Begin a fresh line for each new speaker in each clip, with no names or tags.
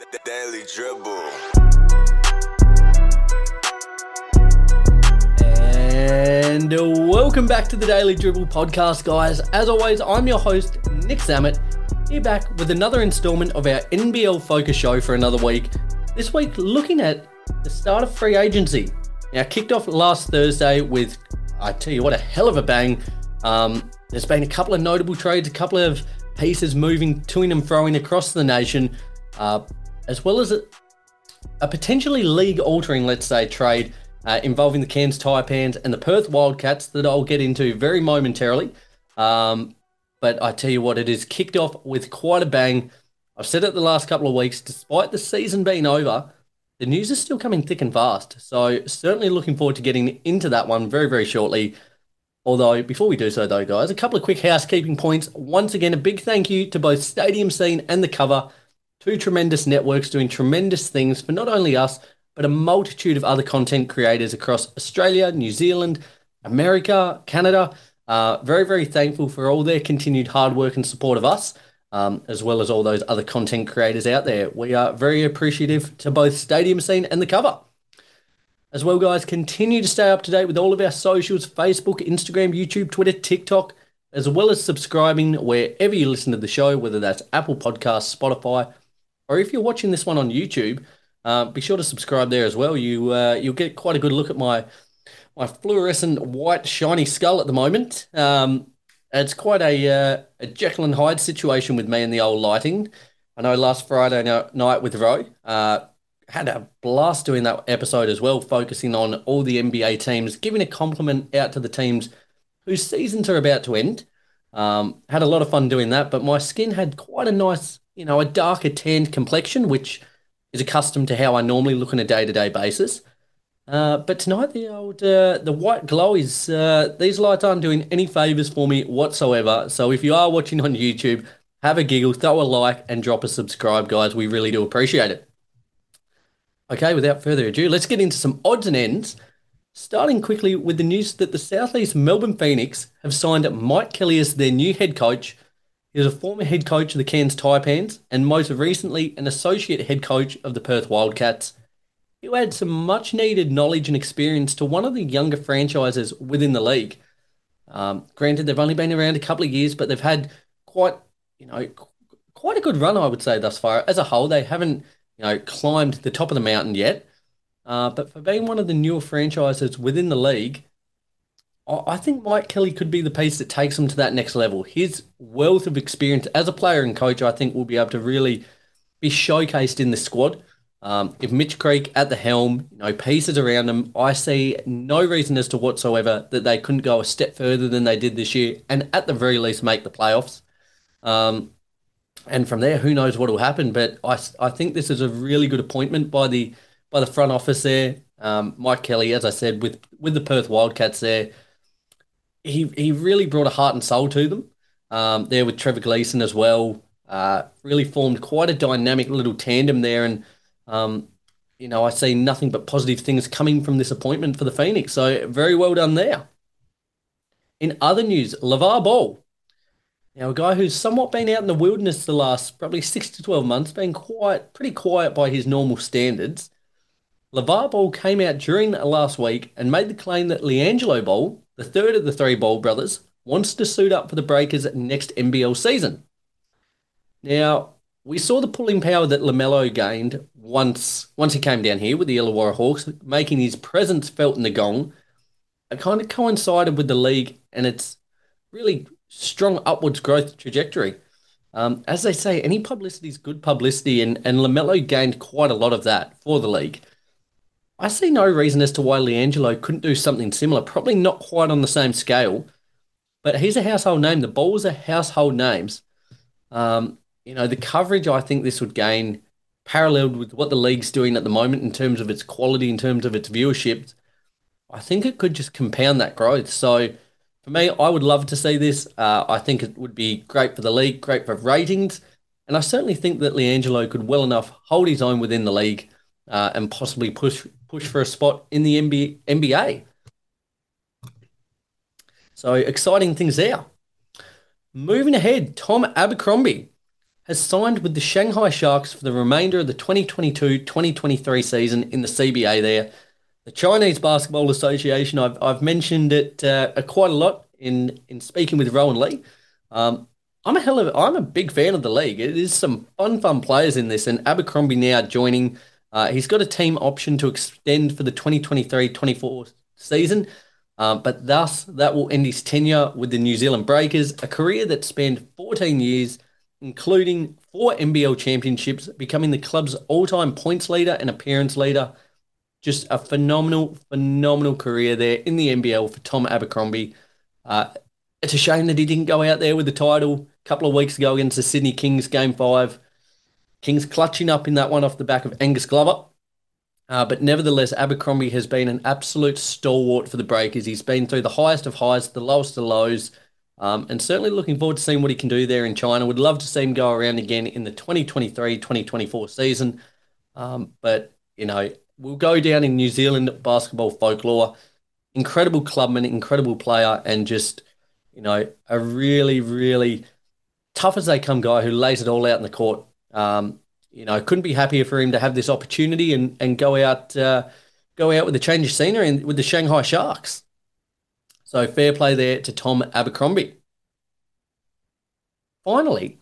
The Daily Dribble.
And welcome back to the Daily Dribble podcast, guys. As always, I'm your host, Nic Zammit, here back with another installment of our NBL Focus show for another week. This week, looking at the start of free agency. Now, kicked off last Thursday with, I tell you what, a hell of a bang. Um, there's been a couple of notable trades, a couple of pieces moving to and froing across the nation, uh, as well as a, a potentially league altering, let's say, trade uh, involving the Cairns Taipans and the Perth Wildcats that I'll get into very momentarily. Um, but I tell you what, it is kicked off with quite a bang. I've said it the last couple of weeks, despite the season being over, the news is still coming thick and fast. So, certainly looking forward to getting into that one very, very shortly. Although, before we do so, though, guys, a couple of quick housekeeping points. Once again, a big thank you to both Stadium Scene and The Cover, two tremendous networks doing tremendous things for not only us, but a multitude of other content creators across Australia, New Zealand, America, Canada. Uh, very, very thankful for all their continued hard work and support of us, um, as well as all those other content creators out there. We are very appreciative to both Stadium Scene and The Cover. As well, guys, continue to stay up to date with all of our socials Facebook, Instagram, YouTube, Twitter, TikTok, as well as subscribing wherever you listen to the show, whether that's Apple Podcasts, Spotify, or if you're watching this one on YouTube, uh, be sure to subscribe there as well. You uh, you'll get quite a good look at my my fluorescent white shiny skull at the moment. Um, it's quite a uh, a Jekyll and Hyde situation with me and the old lighting. I know last Friday night with Rowe, uh, had a blast doing that episode as well, focusing on all the NBA teams, giving a compliment out to the teams whose seasons are about to end. Um, had a lot of fun doing that, but my skin had quite a nice, you know, a darker tanned complexion, which is accustomed to how I normally look on a day to day basis. Uh, but tonight, the old uh, the white glow is uh, these lights aren't doing any favors for me whatsoever. So if you are watching on YouTube, have a giggle, throw a like, and drop a subscribe, guys. We really do appreciate it. Okay, without further ado, let's get into some odds and ends. Starting quickly with the news that the Southeast Melbourne Phoenix have signed Mike Kelly as their new head coach. He a former head coach of the Cairns Taipans and most recently an associate head coach of the Perth Wildcats. He adds some much needed knowledge and experience to one of the younger franchises within the league. Um, granted, they've only been around a couple of years, but they've had quite, you know, quite a good run, I would say, thus far. As a whole, they haven't you know, climbed the top of the mountain yet. Uh, but for being one of the newer franchises within the league, I think Mike Kelly could be the piece that takes them to that next level. His wealth of experience as a player and coach, I think, will be able to really be showcased in the squad. Um, if Mitch Creek at the helm, you know, pieces around him, I see no reason as to whatsoever that they couldn't go a step further than they did this year, and at the very least make the playoffs. Um, and from there, who knows what will happen? But I, I think this is a really good appointment by the by the front office there. Um, Mike Kelly, as I said, with with the Perth Wildcats there, he he really brought a heart and soul to them. Um, there with Trevor Gleeson as well, uh, really formed quite a dynamic little tandem there, and um, you know I see nothing but positive things coming from this appointment for the Phoenix. So very well done there. In other news, LeVar Ball now, a guy who's somewhat been out in the wilderness the last probably six to 12 months, been quiet, pretty quiet by his normal standards. LeVar Ball came out during last week and made the claim that LiAngelo Ball, the third of the three Ball brothers, wants to suit up for the Breakers next NBL season. Now, we saw the pulling power that LaMelo gained once once he came down here with the Illawarra Hawks, making his presence felt in the gong. It kind of coincided with the league and its really strong upwards growth trajectory. Um, as they say, any publicity is good publicity, and, and LaMelo gained quite a lot of that for the league. I see no reason as to why LiAngelo couldn't do something similar, probably not quite on the same scale, but he's a household name. The Balls are household names. Um, you know, the coverage I think this would gain paralleled with what the league's doing at the moment in terms of its quality, in terms of its viewership, I think it could just compound that growth. So, for me, I would love to see this. Uh, I think it would be great for the league, great for ratings, and I certainly think that LiAngelo could well enough hold his own within the league uh, and possibly push push for a spot in the NBA. So exciting things there. Moving ahead, Tom Abercrombie. has signed with the Shanghai Sharks for the remainder of the 2022-2023 season in the CBA there. The Chinese Basketball Association, I've, I've mentioned it uh, quite a lot in, in speaking with Rowan Lee. Um, I'm a hell of I'm a big fan of the league. It is some fun, fun players in this, and Abercrombie now joining. Uh, he's got a team option to extend for the 2023-24 season, um, but thus that will end his tenure with the New Zealand Breakers, a career that spanned 14 years, including four NBL championships, becoming the club's all-time points leader and appearance leader. Just a phenomenal, phenomenal career there in the NBL for Tom Abercrombie. Uh, it's a shame that he didn't go out there with the title a couple of weeks ago against the Sydney Kings, Game Five. Kings clutching up in that one off the back of Angus Glover. Uh, but nevertheless, Abercrombie has been an absolute stalwart for the Breakers. He's been through the highest of highs, the lowest of lows, um, and certainly looking forward to seeing what he can do there in China. Would love to see him go around again in the 2023 2024 season. Um, but, you know, we'll go down in New Zealand basketball folklore. Incredible clubman, incredible player, and just, you know, a really, really tough as they come guy who lays it all out in the court. Um, you know, couldn't be happier for him to have this opportunity and and go out uh, go out with a change of scenery and with the Shanghai Sharks. So fair play there to Tom Abercrombie. Finally,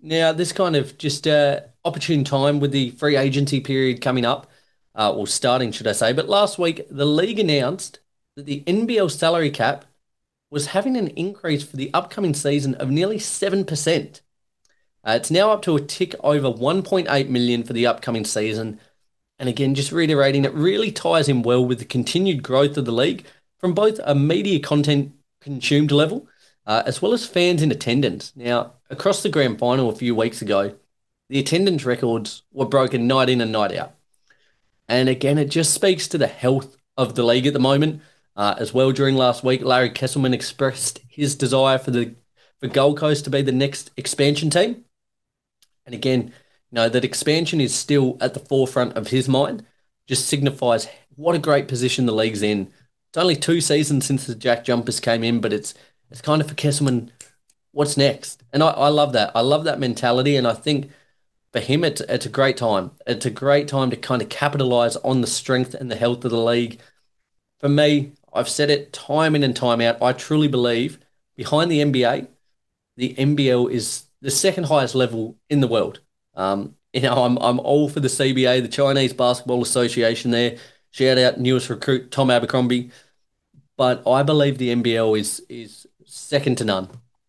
now this kind of just uh, opportune time with the free agency period coming up, uh, or starting, should I say? But last week the league announced that the NBL salary cap was having an increase for the upcoming season of nearly seven percent. Uh, it's now up to a tick over 1.8 million for the upcoming season. And again, just reiterating, it really ties in well with the continued growth of the league from both a media content consumed level uh, as well as fans in attendance. Now, across the grand final a few weeks ago, the attendance records were broken night in and night out. And again, it just speaks to the health of the league at the moment. Uh, as well, during last week, Larry Kestelman expressed his desire for the for Gold Coast to be the next expansion team. And again, you know, that expansion is still at the forefront of his mind, just signifies what a great position the league's in. It's only two seasons since the Jack Jumpers came in, but it's it's kind of for Kestelman, what's next? And I, I love that. I love that mentality. And I think for him, it's, it's a great time. It's a great time to kind of capitalize on the strength and the health of the league. For me, I've said it time in and time out. I truly believe behind the NBA, the NBL is the second highest level in the world. Um, you know, I'm I'm all for the CBA, the Chinese Basketball Association. There, shout out newest recruit Tom Abercrombie, but I believe the NBL is is second to none.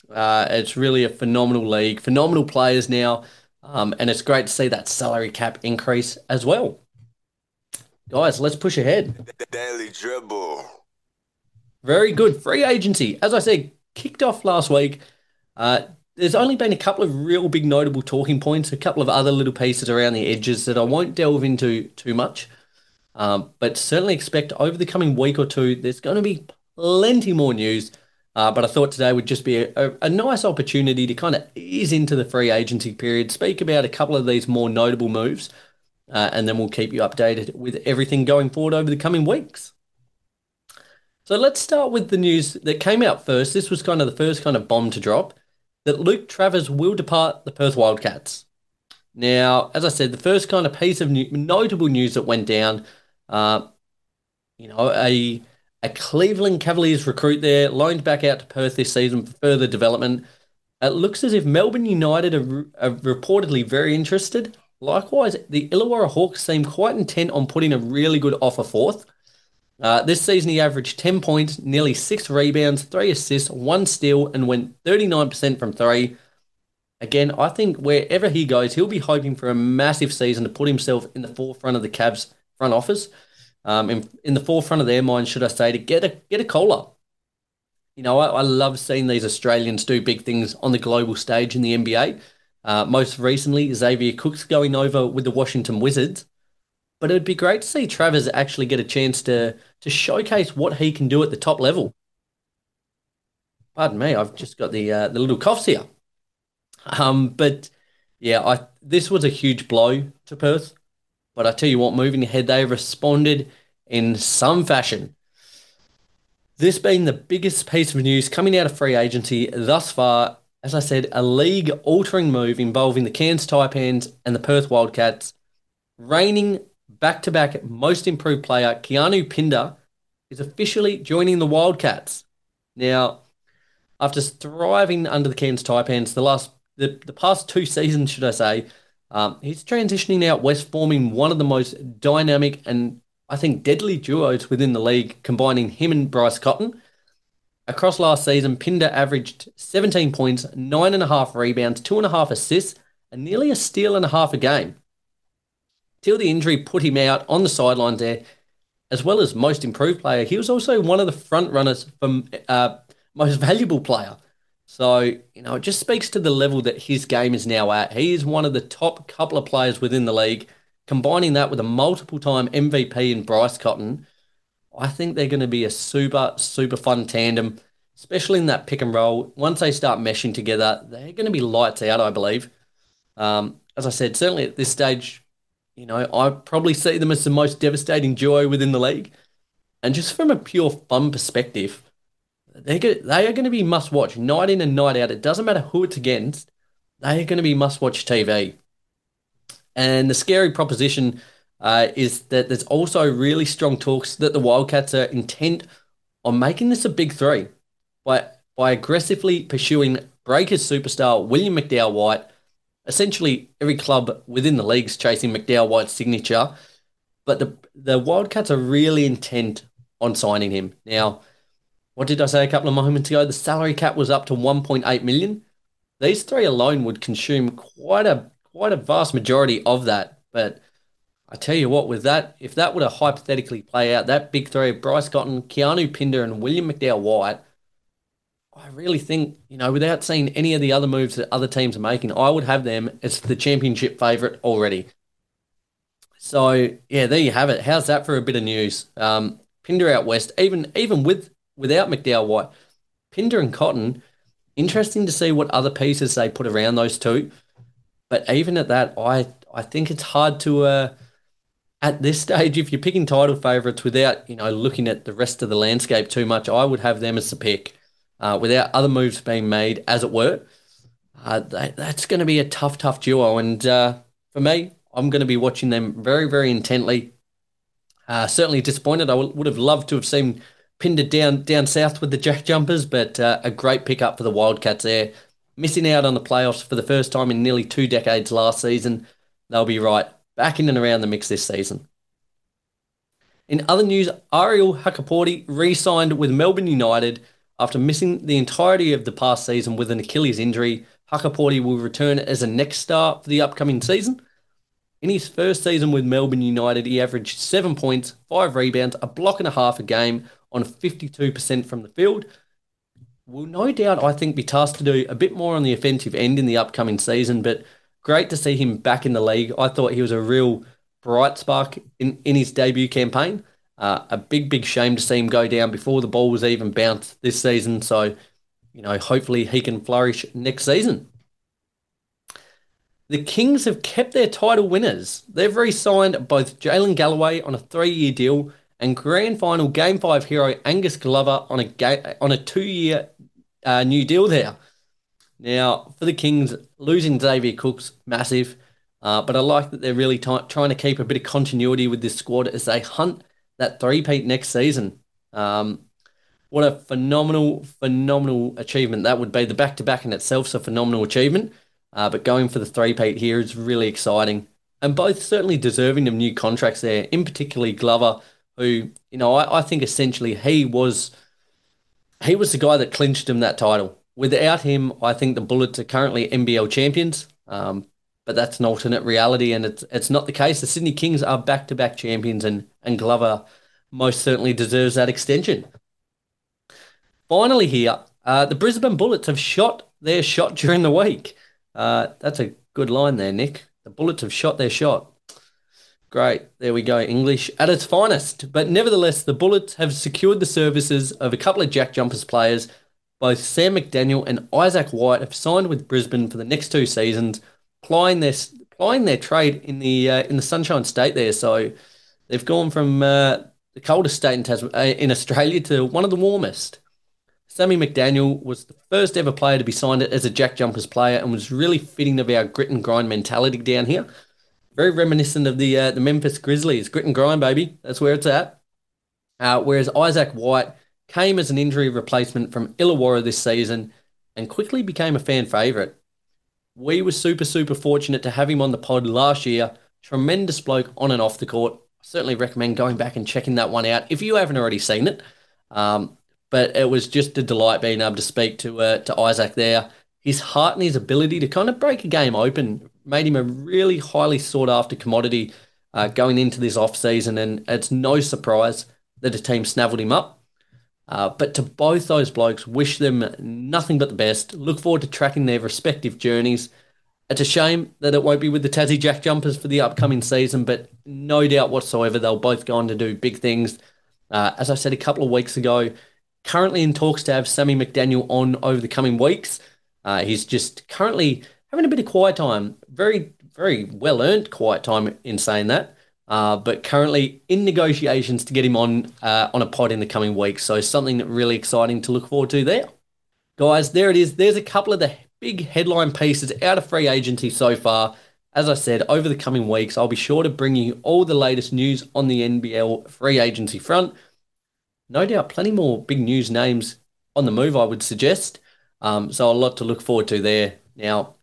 Uh, it's really a phenomenal league, phenomenal players now, um, and it's great to see that salary cap increase as well. Guys, let's push ahead.
Daily dribble.
Very good. Free agency, as I said, kicked off last week. Uh, there's only been a couple of real big notable talking points, a couple of other little pieces around the edges that I won't delve into too much. Um, but certainly expect over the coming week or two, there's going to be plenty more news. Uh, but I thought today would just be a, a, a, nice opportunity to kind of ease into the free agency period, speak about a couple of these more notable moves, uh, and then we'll keep you updated with everything going forward over the coming weeks. So let's start with the news that came out first. This was kind of the first kind of bomb to drop that Luke Travers will depart the Perth Wildcats. Now, as I said, the first kind of piece of new, notable news that went down, uh, you know, a a Cleveland Cavaliers recruit there loaned back out to Perth this season for further development. It looks as if Melbourne United are, are reportedly very interested. Likewise, the Illawarra Hawks seem quite intent on putting a really good offer forth. Uh, this season, he averaged 10 points, nearly six rebounds, three assists, one steal, and went 39% from three. Again, I think wherever he goes, he'll be hoping for a massive season to put himself in the forefront of the Cavs front office, um, in, in the forefront of their mind, should I say, to get a get a collar. You know, I, I love seeing these Australians do big things on the global stage in the NBA. Uh, most recently, Xavier Cooks going over with the Washington Wizards. But it'd be great to see Travers actually get a chance to to showcase what he can do at the top level. Pardon me, I've just got the uh, the little coughs here. Um, but yeah, I this was a huge blow to Perth. But I tell you what, moving ahead, they responded in some fashion. This being the biggest piece of news coming out of free agency thus far, as I said, a league altering move involving the Cairns Taipans and the Perth Wildcats. Reigning back to back most improved player, Keanu Pinder, is officially joining the Wildcats. Now, after thriving under the Cairns Taipans the last the, the past two seasons, should I say, um, he's transitioning out west, forming one of the most dynamic and I think deadly duos within the league, combining him and Bryce Cotton. Across last season, Pinder averaged 17 points, nine and a half rebounds, two and a half assists, and nearly a steal and a half a game. Till the injury put him out on the sidelines there, as well as most improved player, he was also one of the front runners for uh, most valuable player. So, you know, it just speaks to the level that his game is now at. He is one of the top couple of players within the league. Combining that with a multiple time MVP in Bryce Cotton, I think they're going to be a super, super fun tandem, especially in that pick and roll. Once they start meshing together, they're going to be lights out, I believe. Um, as I said, certainly at this stage, you know, I probably see them as the most devastating duo within the league. And just from a pure fun perspective, they're they are going to be must watch night in and night out. It doesn't matter who it's against, they are going to be must watch TV. And the scary proposition uh, is that there's also really strong talks that the Wildcats are intent on making this a big three by, by aggressively pursuing Breakers superstar William McDowell White. Essentially, every club within the league's chasing McDowell White's signature, but the the Wildcats are really intent on signing him. Now, what did I say a couple of moments ago? The salary cap was up to 1.8 million. These three alone would consume quite a quite a vast majority of that. But I tell you what, with that, if that were to hypothetically play out, that big three of Bryce Cotton, Keanu Pinder, and William McDowell White, I really think, you know, without seeing any of the other moves that other teams are making, I would have them as the championship favourite already. So yeah, there you have it. How's that for a bit of news? Um, Pinder out west, even even with without McDowell White, Pinder and Cotton. Interesting to see what other pieces they put around those two. But even at that, I I think it's hard to uh, at this stage if you're picking title favourites without you know looking at the rest of the landscape too much. I would have them as the pick uh, without other moves being made, as it were. Uh, that, that's going to be a tough, tough duo, and uh, for me, I'm going to be watching them very, very intently. Uh, certainly disappointed. I w- would have loved to have seen Pinder down down south with the Jack Jumpers, but uh, a great pickup for the Wildcats there missing out on the playoffs for the first time in nearly two decades last season. They'll be right back in and around the mix this season. In other news, Ariel Hukporti re signed with Melbourne United after missing the entirety of the past season with an Achilles injury. Hukporti will return as a next star for the upcoming season. In his first season with Melbourne United, he averaged seven points, five rebounds, a block and a half a game on 52% from the field, will no doubt, I think, be tasked to do a bit more on the offensive end in the upcoming season. But great to see him back in the league. I thought he was a real bright spark in, in his debut campaign. Uh, a big, big shame to see him go down before the ball was even bounced this season. So, you know, hopefully he can flourish next season. The Kings have kept their title winners. They've re signed both Jalen Galloway on a three year deal and grand final game five hero Angus Glover on a ga- on a two year uh, new deal there. Now for the Kings, losing Xavier Cooks massive, uh, but I like that they're really t- trying to keep a bit of continuity with this squad as they hunt that three-peat next season. Um, what a phenomenal, phenomenal achievement that would be. The back-to-back in itself a phenomenal achievement, uh, but going for the three-peat here is really exciting. And both certainly deserving of new contracts there, in particularly Glover, who, you know, I, I think essentially he was he was the guy that clinched him that title. Without him, I think the Bullets are currently NBL champions. Um, but that's an alternate reality, and it's it's not the case. The Sydney Kings are back to back champions, and and Glover most certainly deserves that extension. Finally, here, uh, the Brisbane Bullets have shot their shot during the week. Uh, that's a good line there, Nic. The Bullets have shot their shot. Great. There we go. English at its finest. But nevertheless, the Bullets have secured the services of a couple of Jack Jumpers players. Both Sam McDaniel and Isaac White have signed with Brisbane for the next two seasons, plying their plying their trade in the uh, in the Sunshine State there. So they've gone from uh, the coldest state in, Tasman, uh, in Australia to one of the warmest. Sammy McDaniel was the first ever player to be signed as a Jack Jumpers player and was really fitting of our grit and grind mentality down here. Very reminiscent of the uh, the Memphis Grizzlies. Grit and grind, baby. That's where it's at. Uh, whereas Isaac White came as an injury replacement from Illawarra this season and quickly became a fan favourite. We were super, super fortunate to have him on the pod last year. Tremendous bloke on and off the court. I certainly recommend going back and checking that one out if you haven't already seen it. Um, but it was just a delight being able to speak to uh, to Isaac there. His heart and his ability to kind of break a game open made him a really highly sought after commodity uh, going into this off season, and it's no surprise that a team snaffled him up. Uh, but to both those blokes, wish them nothing but the best. Look forward to tracking their respective journeys. It's a shame that it won't be with the Tassie Jack Jumpers for the upcoming season, but no doubt whatsoever they'll both go on to do big things. Uh, as I said a couple of weeks ago, currently in talks to have Sammy McDaniel on over the coming weeks. Uh, he's just currently having a bit of quiet time, very, very well earned quiet time in saying that. Uh, but currently in negotiations to get him on uh, on a pod in the coming weeks. So something really exciting to look forward to there. Guys, there it is. There's a couple of the big headline pieces out of free agency so far. As I said, over the coming weeks, I'll be sure to bring you all the latest news on the NBL free agency front no doubt plenty more big news names on the move, I would suggest. Um, so a lot to look forward to there. Now,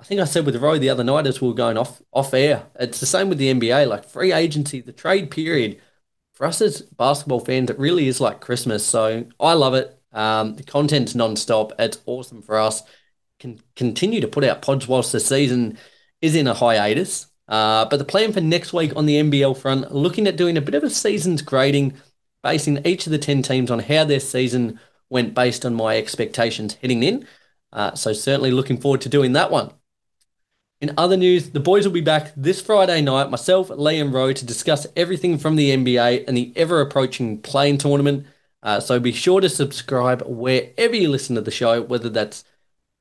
I think I said with Rowe the other night as we were going off off air, it's the same with the NBA. Like free agency, the trade period for us as basketball fans, it really is like Christmas. So I love it. Um, the content's non-stop. It's awesome for us. Can continue to put out pods whilst the season is in a hiatus. Uh, but the plan for next week on the NBL front, looking at doing a bit of a season's grading basing each of the 10 teams on how their season went based on my expectations heading in. Uh, so, certainly looking forward to doing that one. In other news, the boys will be back this Friday night, myself, Liam Rowe, to discuss everything from the NBA and the ever approaching play-in tournament. Uh, so be sure to subscribe wherever you listen to the show, whether that's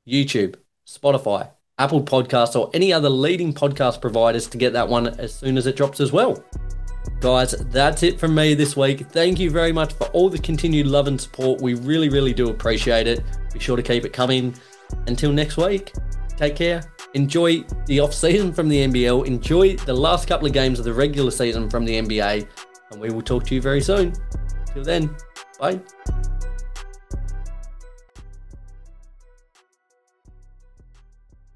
YouTube, Spotify, Apple Podcasts, or any other leading podcast providers to get that one as soon as it drops as well. Guys, that's it from me this week. Thank you very much for all the continued love and support. We really, really do appreciate it. Be sure to keep it coming. Until next week, take care. Enjoy the off season from the NBL. Enjoy the last couple of games of the regular season from the NBA. And we will talk to you very soon. Till then, bye.